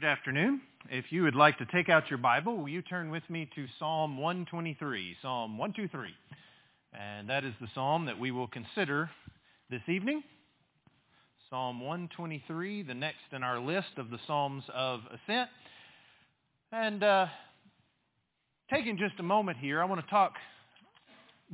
Good afternoon. If you would like to take out your Bible, will you turn with me to Psalm 123, Psalm 123. And that is the psalm that we will consider this evening. Psalm 123, the next in our list of the Psalms of Ascent. And uh, taking just a moment here, I want to talk,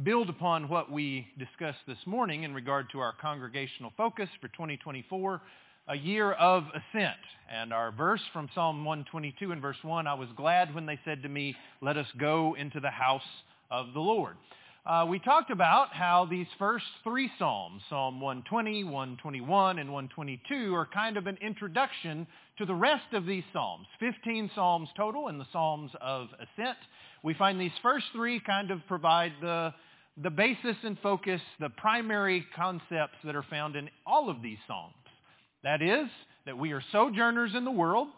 build upon what we discussed this morning in regard to our congregational focus for 2024 a year of ascent. And our verse from Psalm 122 and verse 1, I was glad when they said to me, let us go into the house of the Lord. Uh, we talked about how these first three Psalms, Psalm 120, 121, and 122, are kind of an introduction to the rest of these Psalms. 15 Psalms total in the Psalms of Ascent. We find these first three kind of provide the, the basis and focus, the primary concepts that are found in all of these Psalms. That is, that we are sojourners in the world,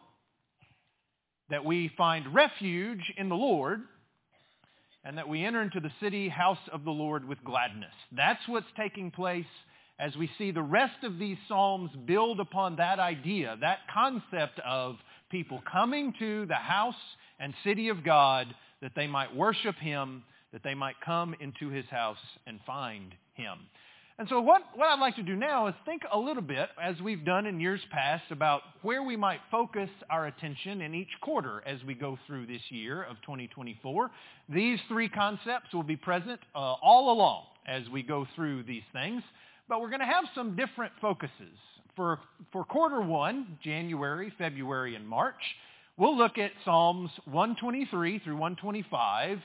that we find refuge in the Lord, and that we enter into the city house of the Lord with gladness. That's what's taking place as we see the rest of these Psalms build upon that idea, that concept of people coming to the house and city of God that they might worship him, that they might come into his house and find him. And so what, what I'd like to do now is think a little bit, as we've done in years past, about where we might focus our attention in each quarter as we go through this year of 2024. These three concepts will be present uh, all along as we go through these things, but we're going to have some different focuses. For, for quarter one, January, February, and March, we'll look at Psalms 123 through 125,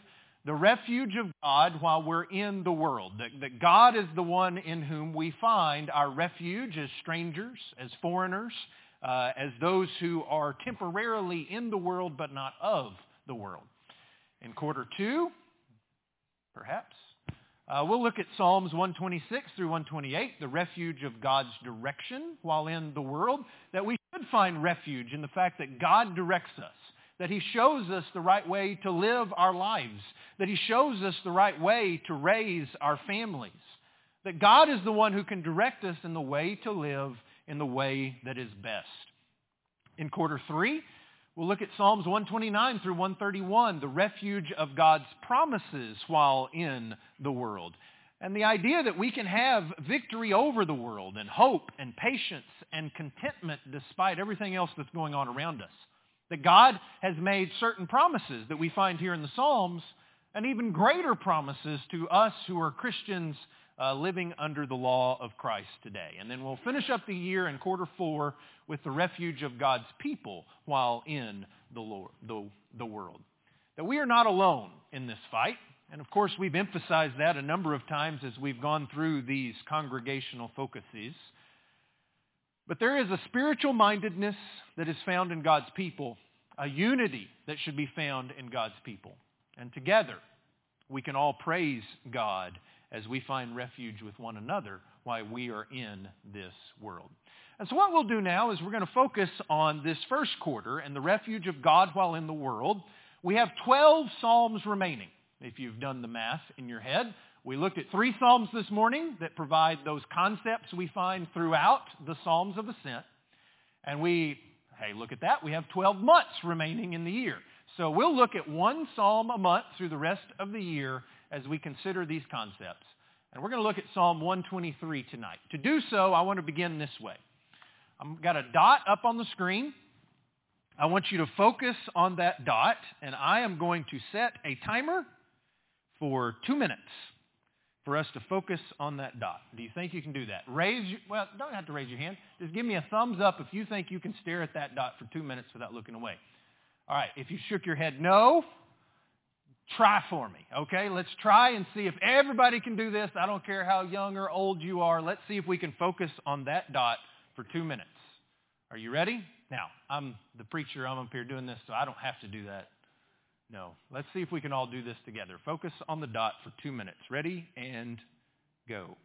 the refuge of God while we're in the world. That, that, God is the one in whom we find our refuge as strangers, as foreigners, uh, as those who are temporarily in the world but not of the world. In quarter two, perhaps, uh, we'll look at Psalms 126 through 128, the refuge of God's direction while in the world, that we should find refuge in the fact that God directs us that he shows us the right way to live our lives, that he shows us the right way to raise our families, that God is the one who can direct us in the way to live in the way that is best. In quarter three, we'll look at Psalms 129 through 131, the refuge of God's promises while in the world. And the idea that we can have victory over the world and hope and patience and contentment despite everything else that's going on around us. That God has made certain promises that we find here in the Psalms, and even greater promises to us who are Christians uh, living under the law of Christ today. And then we'll finish up the year in quarter four with the refuge of God's people while in the, Lord, the, the world. That we are not alone in this fight. And of course, we've emphasized that a number of times as we've gone through these congregational focuses. But there is a spiritual mindedness that is found in God's people, a unity that should be found in God's people. And together, we can all praise God as we find refuge with one another while we are in this world. And so what we'll do now is we're going to focus on this first quarter and the refuge of God while in the world. We have 12 Psalms remaining, if you've done the math in your head. We looked at three Psalms this morning that provide those concepts we find throughout the Psalms of Ascent. And we, hey, look at that. We have 12 months remaining in the year. So we'll look at one Psalm a month through the rest of the year as we consider these concepts. And we're going to look at Psalm 123 tonight. To do so, I want to begin this way. I've got a dot up on the screen. I want you to focus on that dot, and I am going to set a timer for two minutes for us to focus on that dot. Do you think you can do that? Raise, your, well, don't have to raise your hand. Just give me a thumbs up if you think you can stare at that dot for two minutes without looking away. All right, if you shook your head no, try for me, okay? Let's try and see if everybody can do this. I don't care how young or old you are. Let's see if we can focus on that dot for two minutes. Are you ready? Now, I'm the preacher. I'm up here doing this, so I don't have to do that. No. Let's see if we can all do this together. Focus on the dot for two minutes. Ready and go.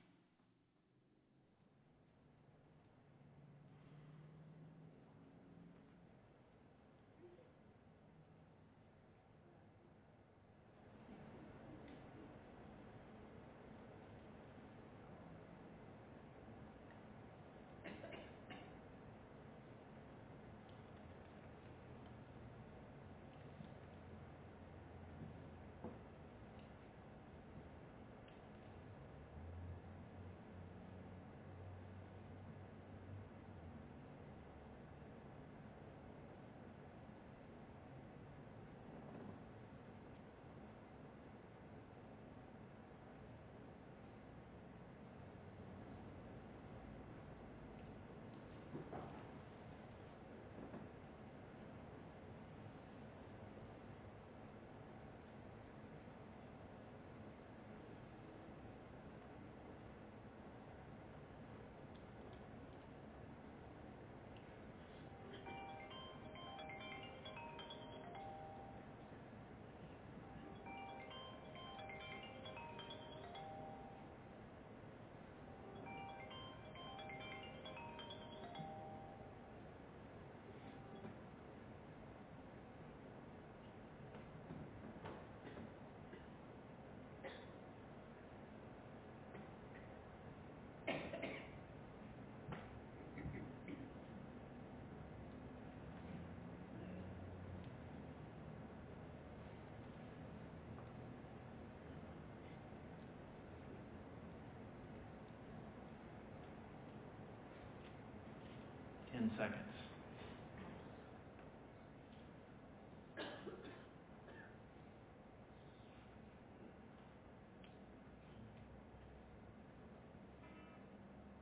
Seconds.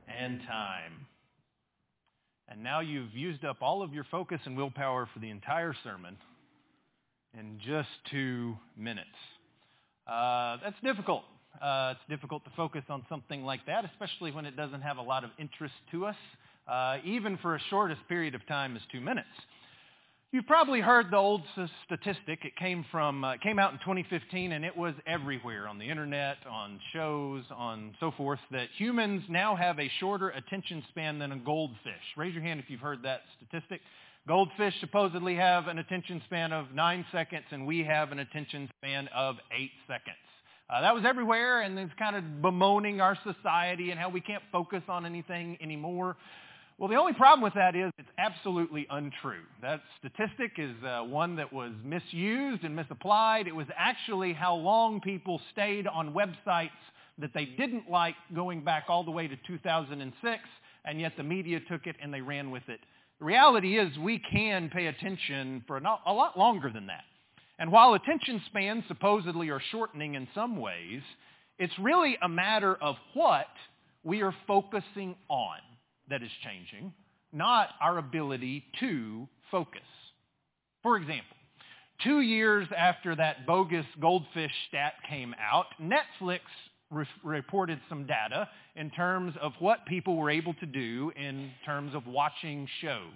And time. And now you've used up all of your focus and willpower for the entire sermon in just two minutes. Uh, that's difficult. Uh, it's difficult to focus on something like that, especially when it doesn't have a lot of interest to us, uh, even for as shortest period of time as two minutes. You've probably heard the old statistic. It came from uh, came out in 2015, and it was everywhere on the internet, on shows, on so forth. That humans now have a shorter attention span than a goldfish. Raise your hand if you've heard that statistic. Goldfish supposedly have an attention span of nine seconds, and we have an attention span of eight seconds. Uh, that was everywhere, and it's kind of bemoaning our society and how we can't focus on anything anymore. Well, the only problem with that is it's absolutely untrue. That statistic is uh, one that was misused and misapplied. It was actually how long people stayed on websites that they didn't like going back all the way to 2006, and yet the media took it and they ran with it. The reality is we can pay attention for a lot longer than that. And while attention spans supposedly are shortening in some ways, it's really a matter of what we are focusing on that is changing, not our ability to focus. For example, two years after that bogus goldfish stat came out, Netflix re- reported some data in terms of what people were able to do in terms of watching shows.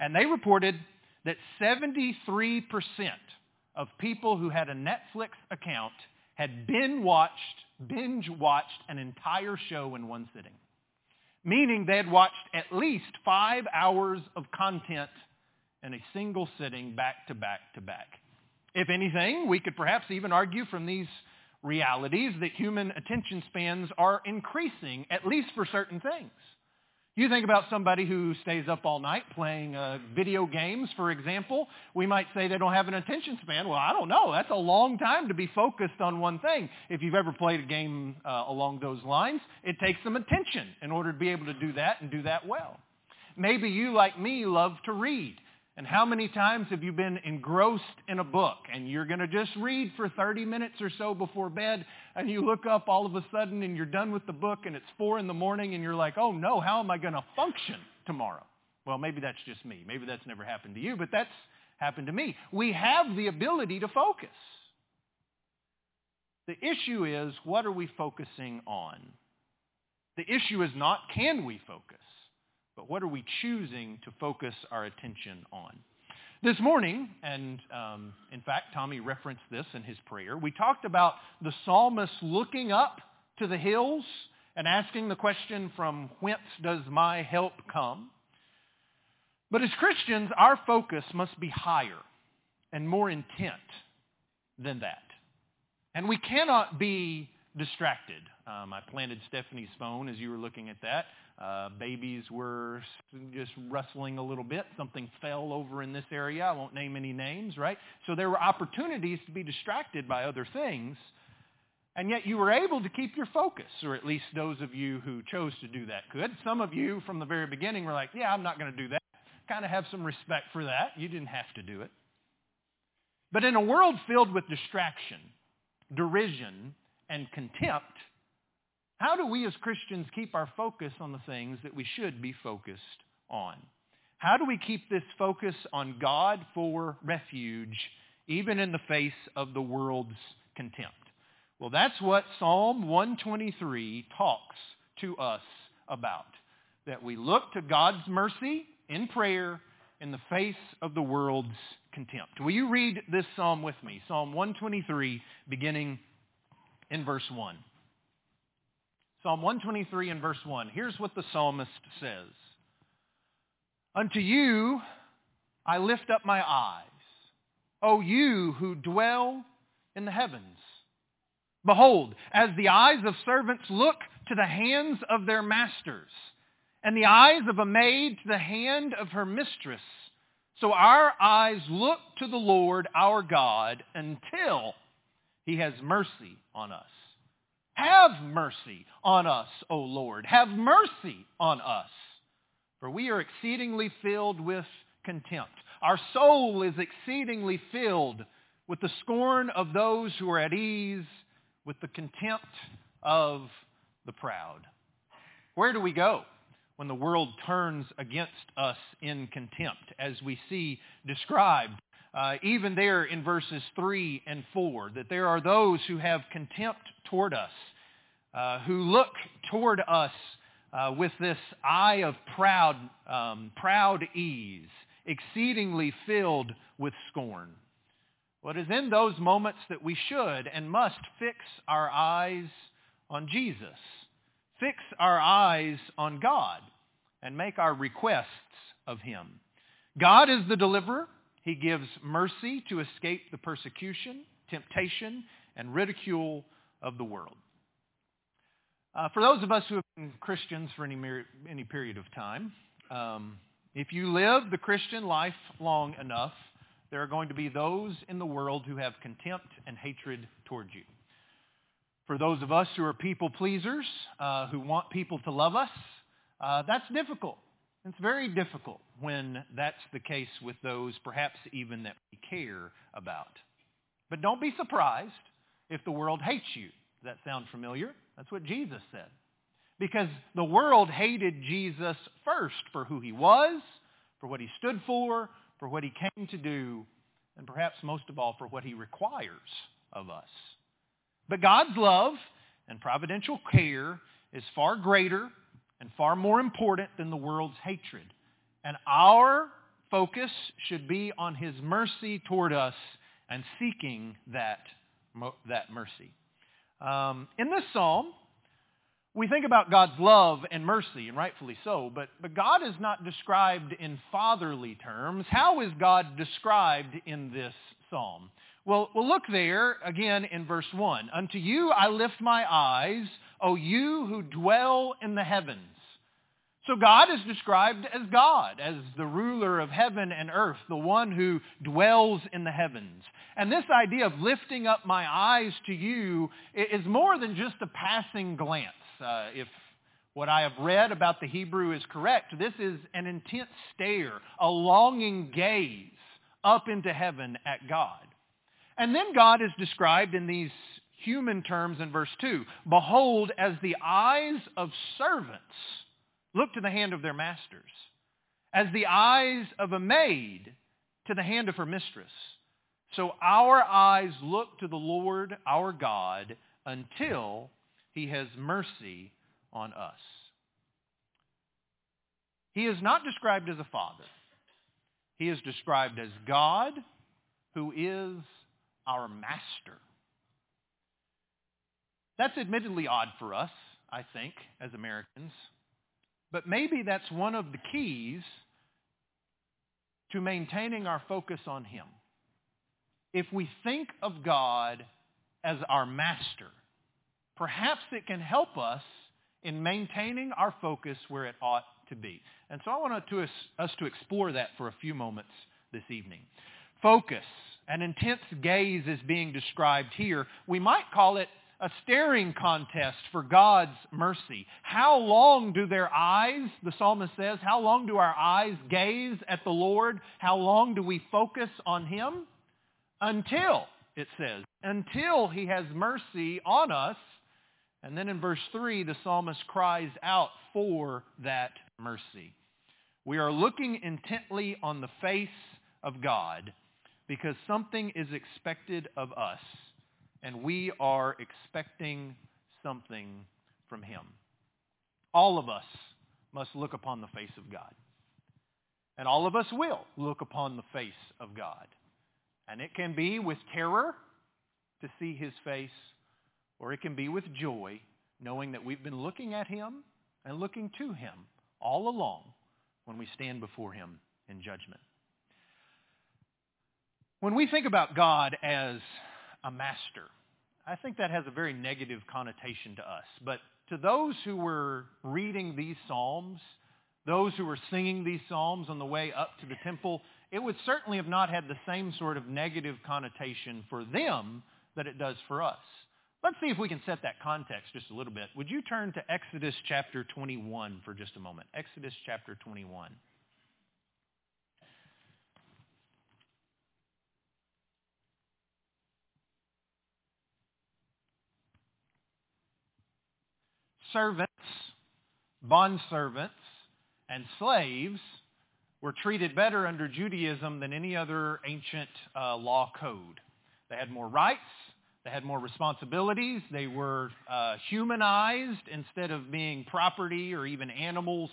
And they reported that 73% of people who had a Netflix account had binge watched, binge watched an entire show in one sitting. Meaning they had watched at least five hours of content in a single sitting back to back to back. If anything, we could perhaps even argue from these realities that human attention spans are increasing, at least for certain things. You think about somebody who stays up all night playing uh, video games, for example. We might say they don't have an attention span. Well, I don't know. That's a long time to be focused on one thing. If you've ever played a game uh, along those lines, it takes some attention in order to be able to do that and do that well. Maybe you, like me, love to read. And how many times have you been engrossed in a book and you're going to just read for 30 minutes or so before bed and you look up all of a sudden and you're done with the book and it's 4 in the morning and you're like, oh no, how am I going to function tomorrow? Well, maybe that's just me. Maybe that's never happened to you, but that's happened to me. We have the ability to focus. The issue is, what are we focusing on? The issue is not, can we focus? But what are we choosing to focus our attention on? This morning, and um, in fact, Tommy referenced this in his prayer, we talked about the psalmist looking up to the hills and asking the question, from whence does my help come? But as Christians, our focus must be higher and more intent than that. And we cannot be distracted. Um, I planted Stephanie's phone as you were looking at that. Uh, babies were just rustling a little bit. Something fell over in this area. I won't name any names, right? So there were opportunities to be distracted by other things. And yet you were able to keep your focus, or at least those of you who chose to do that could. Some of you from the very beginning were like, yeah, I'm not going to do that. Kind of have some respect for that. You didn't have to do it. But in a world filled with distraction, derision, and contempt, how do we as Christians keep our focus on the things that we should be focused on? How do we keep this focus on God for refuge even in the face of the world's contempt? Well, that's what Psalm 123 talks to us about. That we look to God's mercy in prayer in the face of the world's contempt. Will you read this psalm with me? Psalm 123, beginning in verse 1. Psalm 123 and verse 1. Here's what the psalmist says. Unto you I lift up my eyes, O you who dwell in the heavens. Behold, as the eyes of servants look to the hands of their masters, and the eyes of a maid to the hand of her mistress, so our eyes look to the Lord our God until he has mercy on us. Have mercy on us, O Lord. Have mercy on us. For we are exceedingly filled with contempt. Our soul is exceedingly filled with the scorn of those who are at ease, with the contempt of the proud. Where do we go when the world turns against us in contempt, as we see described uh, even there in verses 3 and 4, that there are those who have contempt toward us, uh, who look toward us uh, with this eye of proud, um, proud ease, exceedingly filled with scorn. Well, it is in those moments that we should and must fix our eyes on Jesus, fix our eyes on God, and make our requests of him. God is the deliverer. He gives mercy to escape the persecution, temptation, and ridicule of the world. Uh, for those of us who have been Christians for any, any period of time, um, if you live the Christian life long enough, there are going to be those in the world who have contempt and hatred towards you. For those of us who are people pleasers, uh, who want people to love us, uh, that's difficult. It's very difficult when that's the case with those perhaps even that we care about. But don't be surprised if the world hates you. Does that sound familiar? That's what Jesus said. Because the world hated Jesus first for who he was, for what he stood for, for what he came to do, and perhaps most of all for what he requires of us. But God's love and providential care is far greater and far more important than the world's hatred. And our focus should be on his mercy toward us and seeking that, that mercy. Um, in this psalm, we think about God's love and mercy, and rightfully so, but, but God is not described in fatherly terms. How is God described in this psalm? Well, well, look there again in verse 1. Unto you I lift my eyes, O you who dwell in the heavens. So God is described as God, as the ruler of heaven and earth, the one who dwells in the heavens. And this idea of lifting up my eyes to you is more than just a passing glance. Uh, if what I have read about the Hebrew is correct, this is an intense stare, a longing gaze up into heaven at God. And then God is described in these human terms in verse 2. Behold, as the eyes of servants look to the hand of their masters, as the eyes of a maid to the hand of her mistress. So our eyes look to the Lord our God until he has mercy on us. He is not described as a father. He is described as God who is our master. That's admittedly odd for us, I think, as Americans. But maybe that's one of the keys to maintaining our focus on him. If we think of God as our master, perhaps it can help us in maintaining our focus where it ought to be. And so I want to, us to explore that for a few moments this evening. Focus, an intense gaze is being described here. We might call it a staring contest for God's mercy. How long do their eyes, the psalmist says, how long do our eyes gaze at the Lord? How long do we focus on him? Until, it says, until he has mercy on us. And then in verse 3, the psalmist cries out for that mercy. We are looking intently on the face of God because something is expected of us and we are expecting something from him. All of us must look upon the face of God. And all of us will look upon the face of God. And it can be with terror to see his face, or it can be with joy, knowing that we've been looking at him and looking to him all along when we stand before him in judgment. When we think about God as a master. I think that has a very negative connotation to us. But to those who were reading these psalms, those who were singing these psalms on the way up to the temple, it would certainly have not had the same sort of negative connotation for them that it does for us. Let's see if we can set that context just a little bit. Would you turn to Exodus chapter 21 for just a moment? Exodus chapter 21. Servants, bondservants, and slaves were treated better under Judaism than any other ancient uh, law code. They had more rights, they had more responsibilities. They were uh, humanized instead of being property or even animals.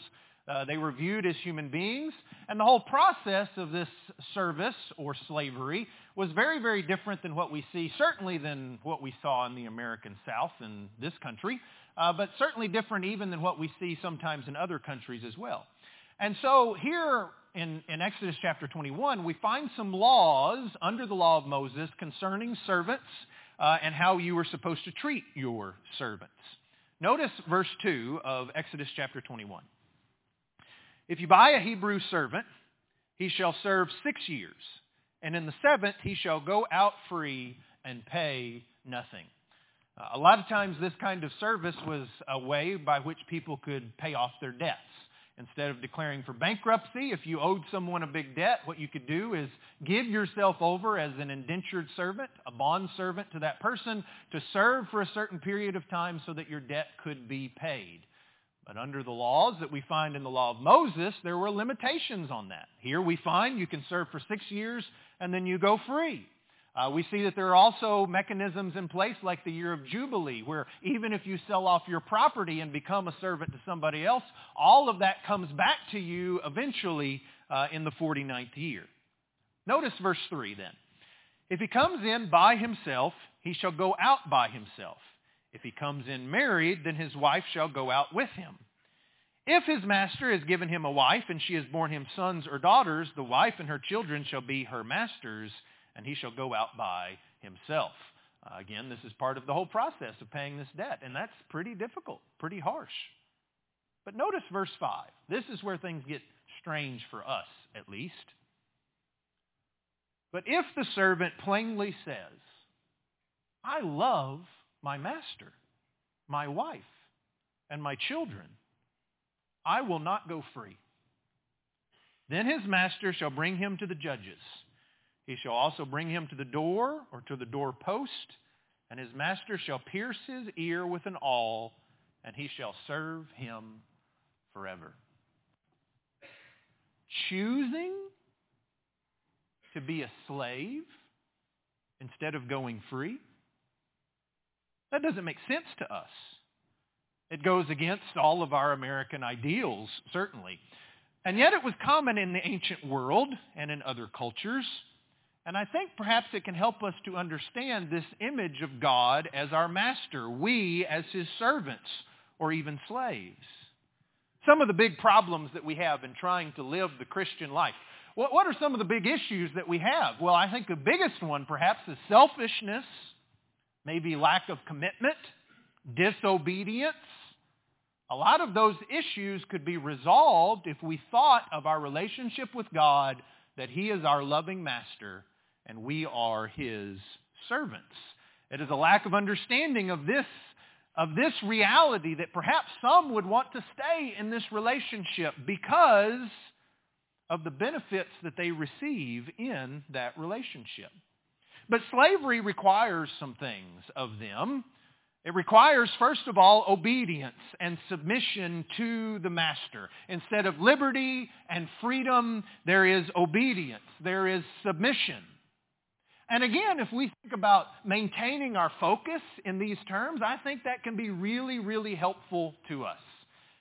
Uh, they were viewed as human beings. And the whole process of this service or slavery was very, very different than what we see, certainly than what we saw in the American South in this country, uh, but certainly different even than what we see sometimes in other countries as well. And so here in, in Exodus chapter 21, we find some laws under the law of Moses concerning servants uh, and how you were supposed to treat your servants. Notice verse 2 of Exodus chapter 21. If you buy a Hebrew servant, he shall serve six years, and in the seventh he shall go out free and pay nothing. Uh, a lot of times this kind of service was a way by which people could pay off their debts. Instead of declaring for bankruptcy, if you owed someone a big debt, what you could do is give yourself over as an indentured servant, a bond servant to that person to serve for a certain period of time so that your debt could be paid. But under the laws that we find in the law of Moses, there were limitations on that. Here we find you can serve for six years and then you go free. Uh, we see that there are also mechanisms in place like the year of Jubilee, where even if you sell off your property and become a servant to somebody else, all of that comes back to you eventually uh, in the 49th year. Notice verse 3 then. If he comes in by himself, he shall go out by himself. If he comes in married, then his wife shall go out with him. If his master has given him a wife, and she has borne him sons or daughters, the wife and her children shall be her master's, and he shall go out by himself. Uh, again, this is part of the whole process of paying this debt, and that's pretty difficult, pretty harsh. But notice verse 5. This is where things get strange for us, at least. But if the servant plainly says, I love my master, my wife, and my children, I will not go free. Then his master shall bring him to the judges he shall also bring him to the door or to the doorpost, and his master shall pierce his ear with an awl, and he shall serve him forever. Choosing to be a slave instead of going free? That doesn't make sense to us. It goes against all of our American ideals, certainly. And yet it was common in the ancient world and in other cultures and I think perhaps it can help us to understand this image of God as our master, we as his servants or even slaves. Some of the big problems that we have in trying to live the Christian life. What, what are some of the big issues that we have? Well, I think the biggest one perhaps is selfishness, maybe lack of commitment, disobedience. A lot of those issues could be resolved if we thought of our relationship with God that he is our loving master and we are his servants. It is a lack of understanding of this, of this reality that perhaps some would want to stay in this relationship because of the benefits that they receive in that relationship. But slavery requires some things of them. It requires, first of all, obedience and submission to the master. Instead of liberty and freedom, there is obedience. There is submission. And again, if we think about maintaining our focus in these terms, I think that can be really, really helpful to us.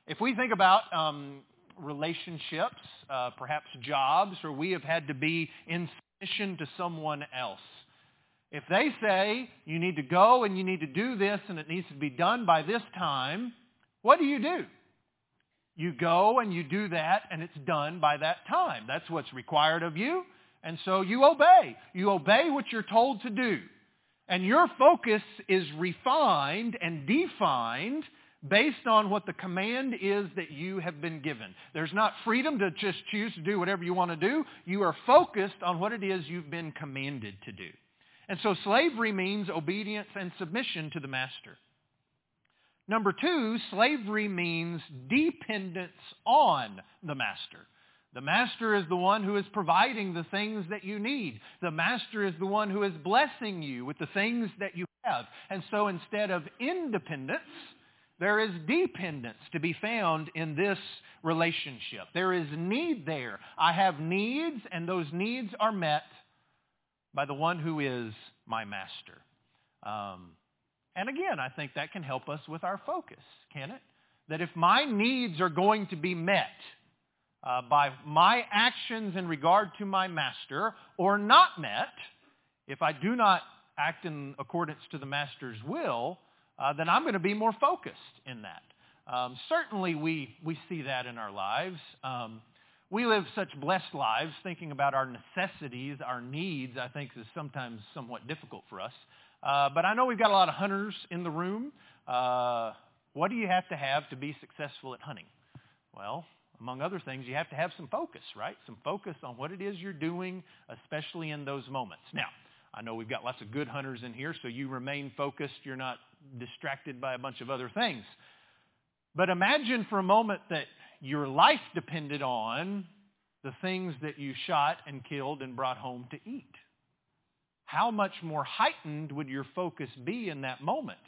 If we think about um, relationships, uh, perhaps jobs, where we have had to be in submission to someone else. If they say you need to go and you need to do this and it needs to be done by this time, what do you do? You go and you do that and it's done by that time. That's what's required of you. And so you obey. You obey what you're told to do. And your focus is refined and defined based on what the command is that you have been given. There's not freedom to just choose to do whatever you want to do. You are focused on what it is you've been commanded to do. And so slavery means obedience and submission to the master. Number two, slavery means dependence on the master. The master is the one who is providing the things that you need. The master is the one who is blessing you with the things that you have. And so instead of independence, there is dependence to be found in this relationship. There is need there. I have needs, and those needs are met by the one who is my master. Um, and again, I think that can help us with our focus, can it? That if my needs are going to be met uh, by my actions in regard to my master or not met, if I do not act in accordance to the master's will, uh, then I'm going to be more focused in that. Um, certainly we, we see that in our lives. Um, we live such blessed lives, thinking about our necessities, our needs, I think is sometimes somewhat difficult for us. Uh, but I know we've got a lot of hunters in the room. Uh, what do you have to have to be successful at hunting? Well, among other things, you have to have some focus, right? Some focus on what it is you're doing, especially in those moments. Now, I know we've got lots of good hunters in here, so you remain focused. You're not distracted by a bunch of other things. But imagine for a moment that your life depended on the things that you shot and killed and brought home to eat. How much more heightened would your focus be in that moment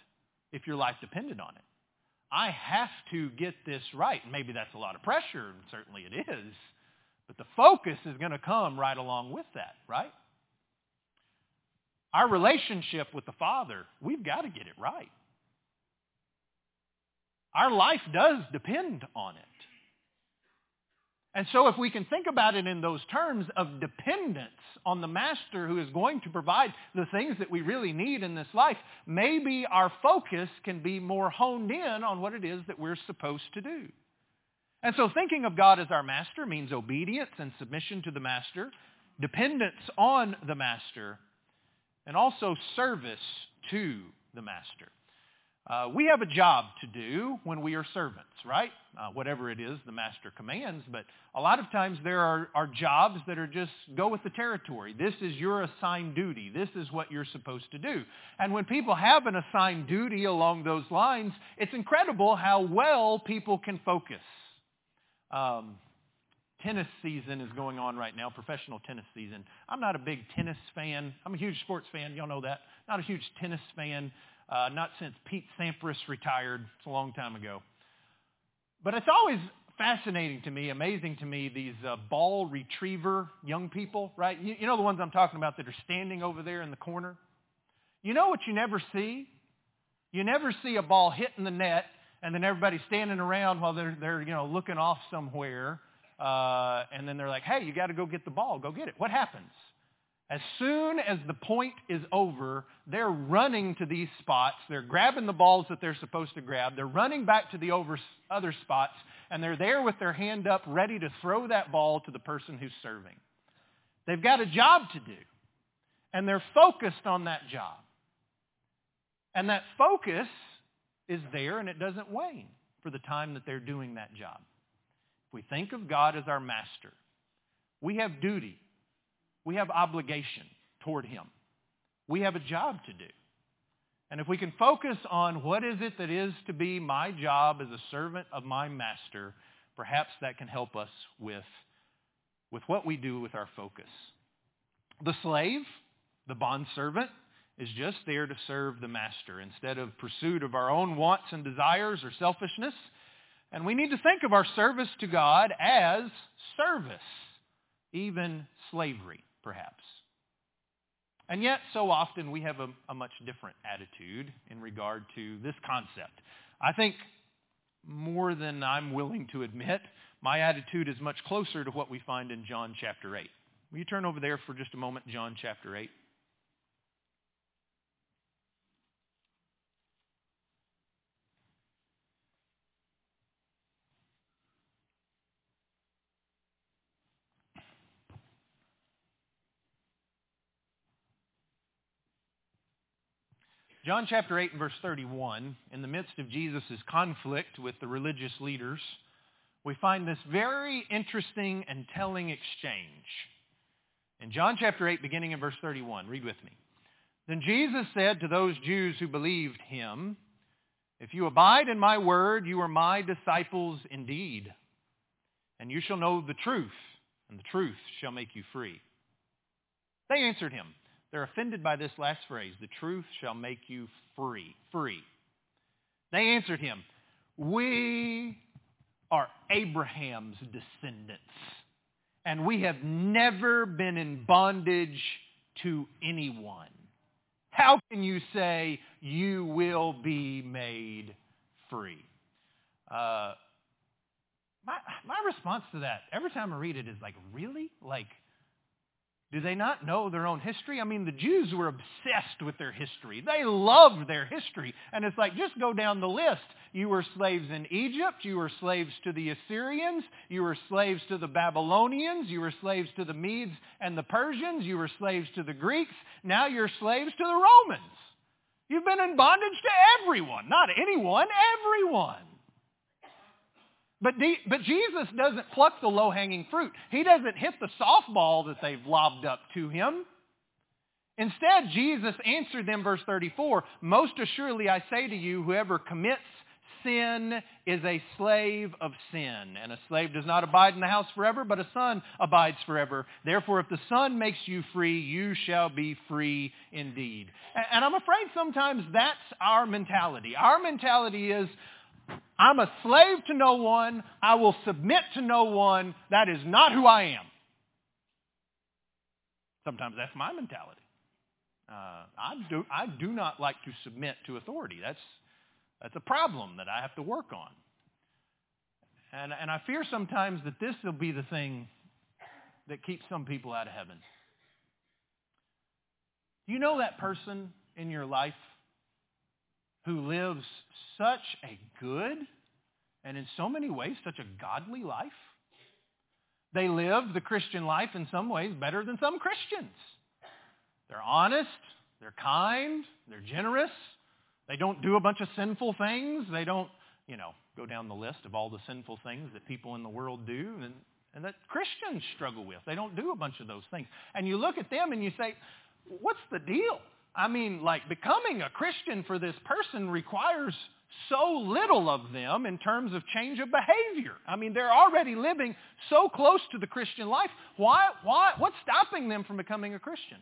if your life depended on it? I have to get this right. Maybe that's a lot of pressure, and certainly it is. But the focus is going to come right along with that, right? Our relationship with the Father, we've got to get it right. Our life does depend on it. And so if we can think about it in those terms of dependence on the master who is going to provide the things that we really need in this life, maybe our focus can be more honed in on what it is that we're supposed to do. And so thinking of God as our master means obedience and submission to the master, dependence on the master, and also service to the master. Uh, we have a job to do when we are servants, right? Uh, whatever it is the master commands, but a lot of times there are, are jobs that are just go with the territory. This is your assigned duty. This is what you're supposed to do. And when people have an assigned duty along those lines, it's incredible how well people can focus. Um, tennis season is going on right now, professional tennis season. I'm not a big tennis fan. I'm a huge sports fan. Y'all know that. Not a huge tennis fan, uh, not since Pete Sampras retired. It's a long time ago. But it's always fascinating to me, amazing to me, these uh, ball retriever young people, right? You, you know the ones I'm talking about that are standing over there in the corner? You know what you never see? You never see a ball hitting the net and then everybody standing around while they're, they're you know, looking off somewhere uh, and then they're like, hey, you got to go get the ball. Go get it. What happens? As soon as the point is over, they're running to these spots. They're grabbing the balls that they're supposed to grab. They're running back to the over, other spots, and they're there with their hand up ready to throw that ball to the person who's serving. They've got a job to do, and they're focused on that job. And that focus is there, and it doesn't wane for the time that they're doing that job. If we think of God as our master, we have duty. We have obligation toward him. We have a job to do. And if we can focus on what is it that is to be my job as a servant of my master, perhaps that can help us with, with what we do with our focus. The slave, the bondservant, is just there to serve the master instead of pursuit of our own wants and desires or selfishness. And we need to think of our service to God as service, even slavery, perhaps. And yet, so often we have a, a, much different attitude in regard to this concept. I think more than I'm willing to admit, my attitude is much closer to what we find in John chapter 8. Will you turn over there for just a moment, John chapter 8? John chapter 8 and verse 31, in the midst of Jesus' conflict with the religious leaders, we find this very interesting and telling exchange. In John chapter 8, beginning in verse 31, read with me. Then Jesus said to those Jews who believed him, If you abide in my word, you are my disciples indeed. And you shall know the truth, and the truth shall make you free. They answered him. They're offended by this last phrase, the truth shall make you free. Free. They answered him, we are Abraham's descendants, and we have never been in bondage to anyone. How can you say you will be made free? Uh, my, my response to that every time I read it is like, really? Like, do they not know their own history? I mean, the Jews were obsessed with their history. They loved their history. And it's like, just go down the list. You were slaves in Egypt. You were slaves to the Assyrians. You were slaves to the Babylonians. You were slaves to the Medes and the Persians. You were slaves to the Greeks. Now you're slaves to the Romans. You've been in bondage to everyone. Not anyone, everyone. But, but Jesus doesn't pluck the low-hanging fruit. He doesn't hit the softball that they've lobbed up to him. Instead, Jesus answered them, verse 34, Most assuredly I say to you, whoever commits sin is a slave of sin. And a slave does not abide in the house forever, but a son abides forever. Therefore, if the son makes you free, you shall be free indeed. And I'm afraid sometimes that's our mentality. Our mentality is, I'm a slave to no one. I will submit to no one. That is not who I am. Sometimes that's my mentality. Uh, I, do, I do not like to submit to authority. That's, that's a problem that I have to work on. And, and I fear sometimes that this will be the thing that keeps some people out of heaven. Do you know that person in your life who lives such a good and in so many ways such a godly life. They live the Christian life in some ways better than some Christians. They're honest, they're kind, they're generous. They don't do a bunch of sinful things. They don't, you know, go down the list of all the sinful things that people in the world do and, and that Christians struggle with. They don't do a bunch of those things. And you look at them and you say, what's the deal? I mean, like becoming a Christian for this person requires so little of them in terms of change of behavior. I mean, they're already living so close to the Christian life. Why, why, what's stopping them from becoming a Christian?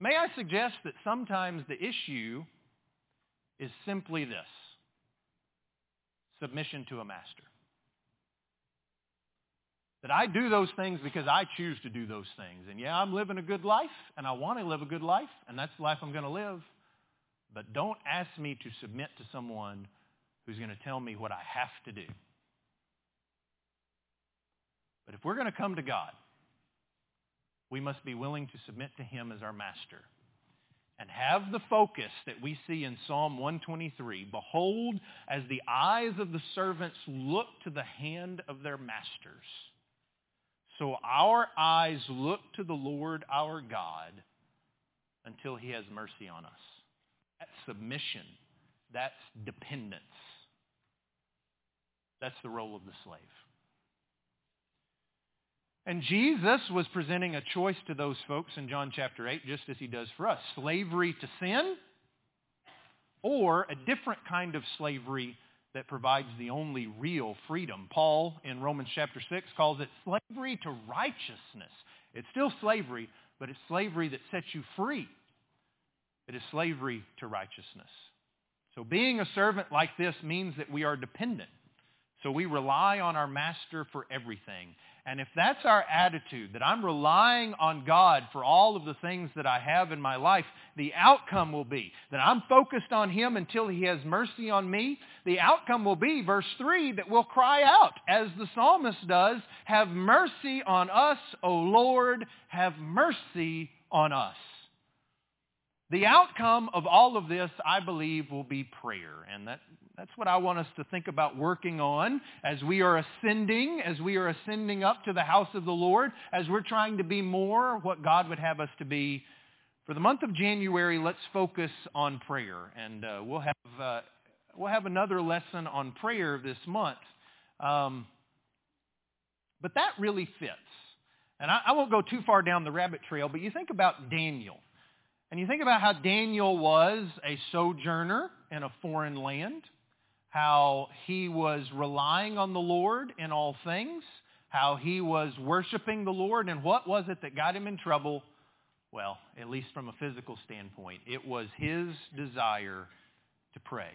May I suggest that sometimes the issue is simply this, submission to a master. That I do those things because I choose to do those things. And yeah, I'm living a good life, and I want to live a good life, and that's the life I'm going to live. But don't ask me to submit to someone who's going to tell me what I have to do. But if we're going to come to God, we must be willing to submit to him as our master and have the focus that we see in Psalm 123. Behold, as the eyes of the servants look to the hand of their masters so our eyes look to the Lord our God until he has mercy on us. That's submission. That's dependence. That's the role of the slave. And Jesus was presenting a choice to those folks in John chapter 8, just as he does for us. Slavery to sin or a different kind of slavery that provides the only real freedom. Paul in Romans chapter 6 calls it slavery to righteousness. It's still slavery, but it's slavery that sets you free. It is slavery to righteousness. So being a servant like this means that we are dependent. So we rely on our master for everything. And if that's our attitude, that I'm relying on God for all of the things that I have in my life, the outcome will be that I'm focused on him until he has mercy on me. The outcome will be, verse 3, that we'll cry out, as the psalmist does, have mercy on us, O Lord, have mercy on us. The outcome of all of this, I believe, will be prayer. And that, that's what I want us to think about working on as we are ascending, as we are ascending up to the house of the Lord, as we're trying to be more what God would have us to be. For the month of January, let's focus on prayer. And uh, we'll, have, uh, we'll have another lesson on prayer this month. Um, but that really fits. And I, I won't go too far down the rabbit trail, but you think about Daniel. And you think about how Daniel was a sojourner in a foreign land, how he was relying on the Lord in all things, how he was worshiping the Lord, and what was it that got him in trouble? Well, at least from a physical standpoint, it was his desire to pray.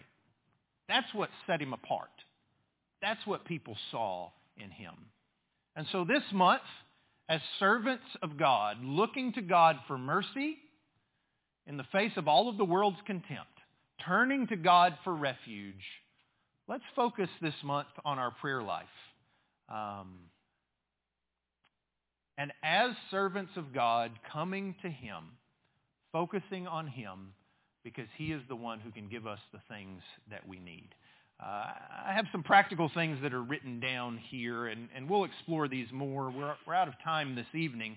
That's what set him apart. That's what people saw in him. And so this month, as servants of God, looking to God for mercy in the face of all of the world's contempt, turning to God for refuge, let's focus this month on our prayer life. Um, and as servants of God, coming to Him, focusing on Him, because He is the one who can give us the things that we need. Uh, I have some practical things that are written down here, and, and we'll explore these more. We're, we're out of time this evening.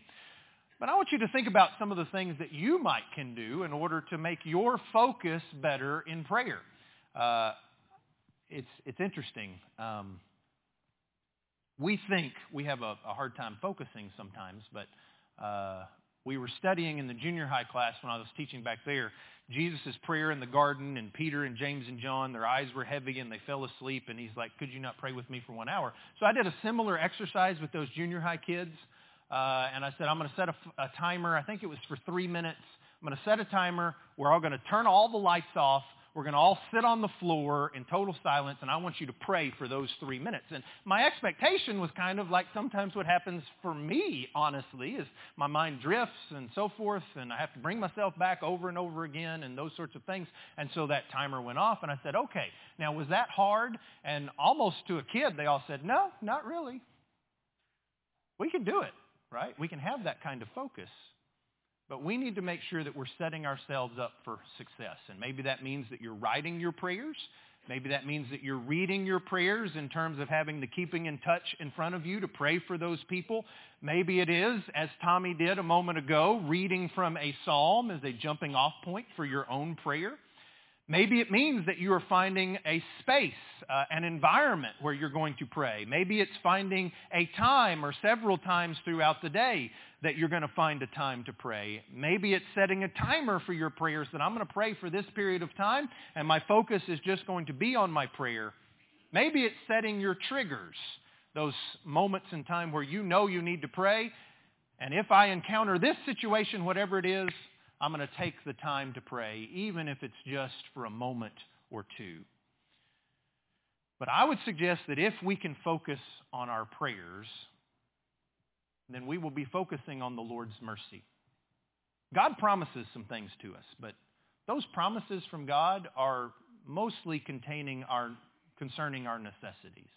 But I want you to think about some of the things that you might can do in order to make your focus better in prayer. Uh, it's, it's interesting. Um, we think we have a, a, hard time focusing sometimes, but uh, we were studying in the junior high class when I was teaching back there, Jesus' prayer in the garden, and Peter and James and John, their eyes were heavy and they fell asleep, and he's like, could you not pray with me for one hour? So I did a similar exercise with those junior high kids, uh, and I said, I'm going to set a, a timer. I think it was for three minutes. I'm going to set a timer. We're all going to turn all the lights off. We're going to all sit on the floor in total silence, and I want you to pray for those three minutes. And my expectation was kind of like sometimes what happens for me, honestly, is my mind drifts and so forth, and I have to bring myself back over and over again and those sorts of things. And so that timer went off, and I said, okay, now was that hard? And almost to a kid, they all said, no, not really. We can do it, right? We can have that kind of focus. But we need to make sure that we're setting ourselves up for success. And maybe that means that you're writing your prayers. Maybe that means that you're reading your prayers in terms of having the keeping in touch in front of you to pray for those people. Maybe it is, as Tommy did a moment ago, reading from a psalm as a jumping off point for your own prayer. Maybe it means that you are finding a space, uh, an environment where you're going to pray. Maybe it's finding a time or several times throughout the day that you're going to find a time to pray. Maybe it's setting a timer for your prayers that I'm going to pray for this period of time and my focus is just going to be on my prayer. Maybe it's setting your triggers, those moments in time where you know you need to pray. And if I encounter this situation, whatever it is, I'm going to take the time to pray, even if it's just for a moment or two. But I would suggest that if we can focus on our prayers, then we will be focusing on the Lord's mercy. God promises some things to us, but those promises from God are mostly containing our, concerning our necessities.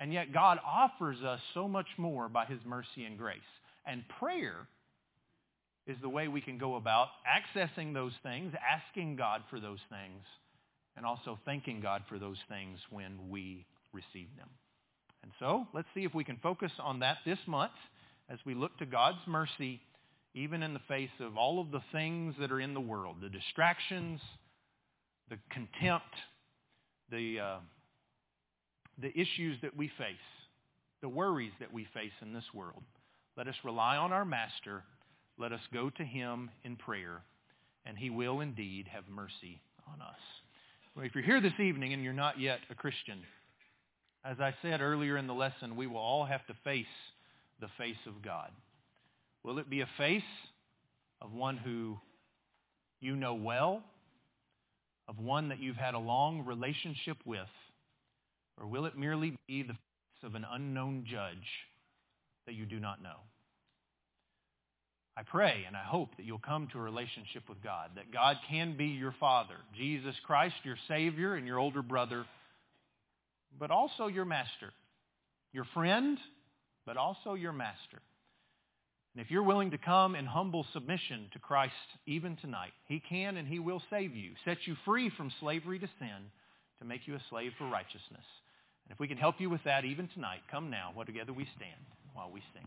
And yet God offers us so much more by his mercy and grace. And prayer is the way we can go about accessing those things, asking God for those things, and also thanking God for those things when we receive them. And so let's see if we can focus on that this month as we look to God's mercy, even in the face of all of the things that are in the world, the distractions, the contempt, the, uh, the issues that we face, the worries that we face in this world. Let us rely on our Master let us go to him in prayer, and he will indeed have mercy on us. Well, if you're here this evening and you're not yet a Christian, as I said earlier in the lesson, we will all have to face the face of God. Will it be a face of one who you know well, of one that you've had a long relationship with, or will it merely be the face of an unknown judge that you do not know? I pray and I hope that you'll come to a relationship with God, that God can be your Father, Jesus Christ, your Savior and your older brother, but also your Master, your friend, but also your Master. And if you're willing to come in humble submission to Christ even tonight, he can and he will save you, set you free from slavery to sin, to make you a slave for righteousness. And if we can help you with that even tonight, come now, while together we stand while we sing.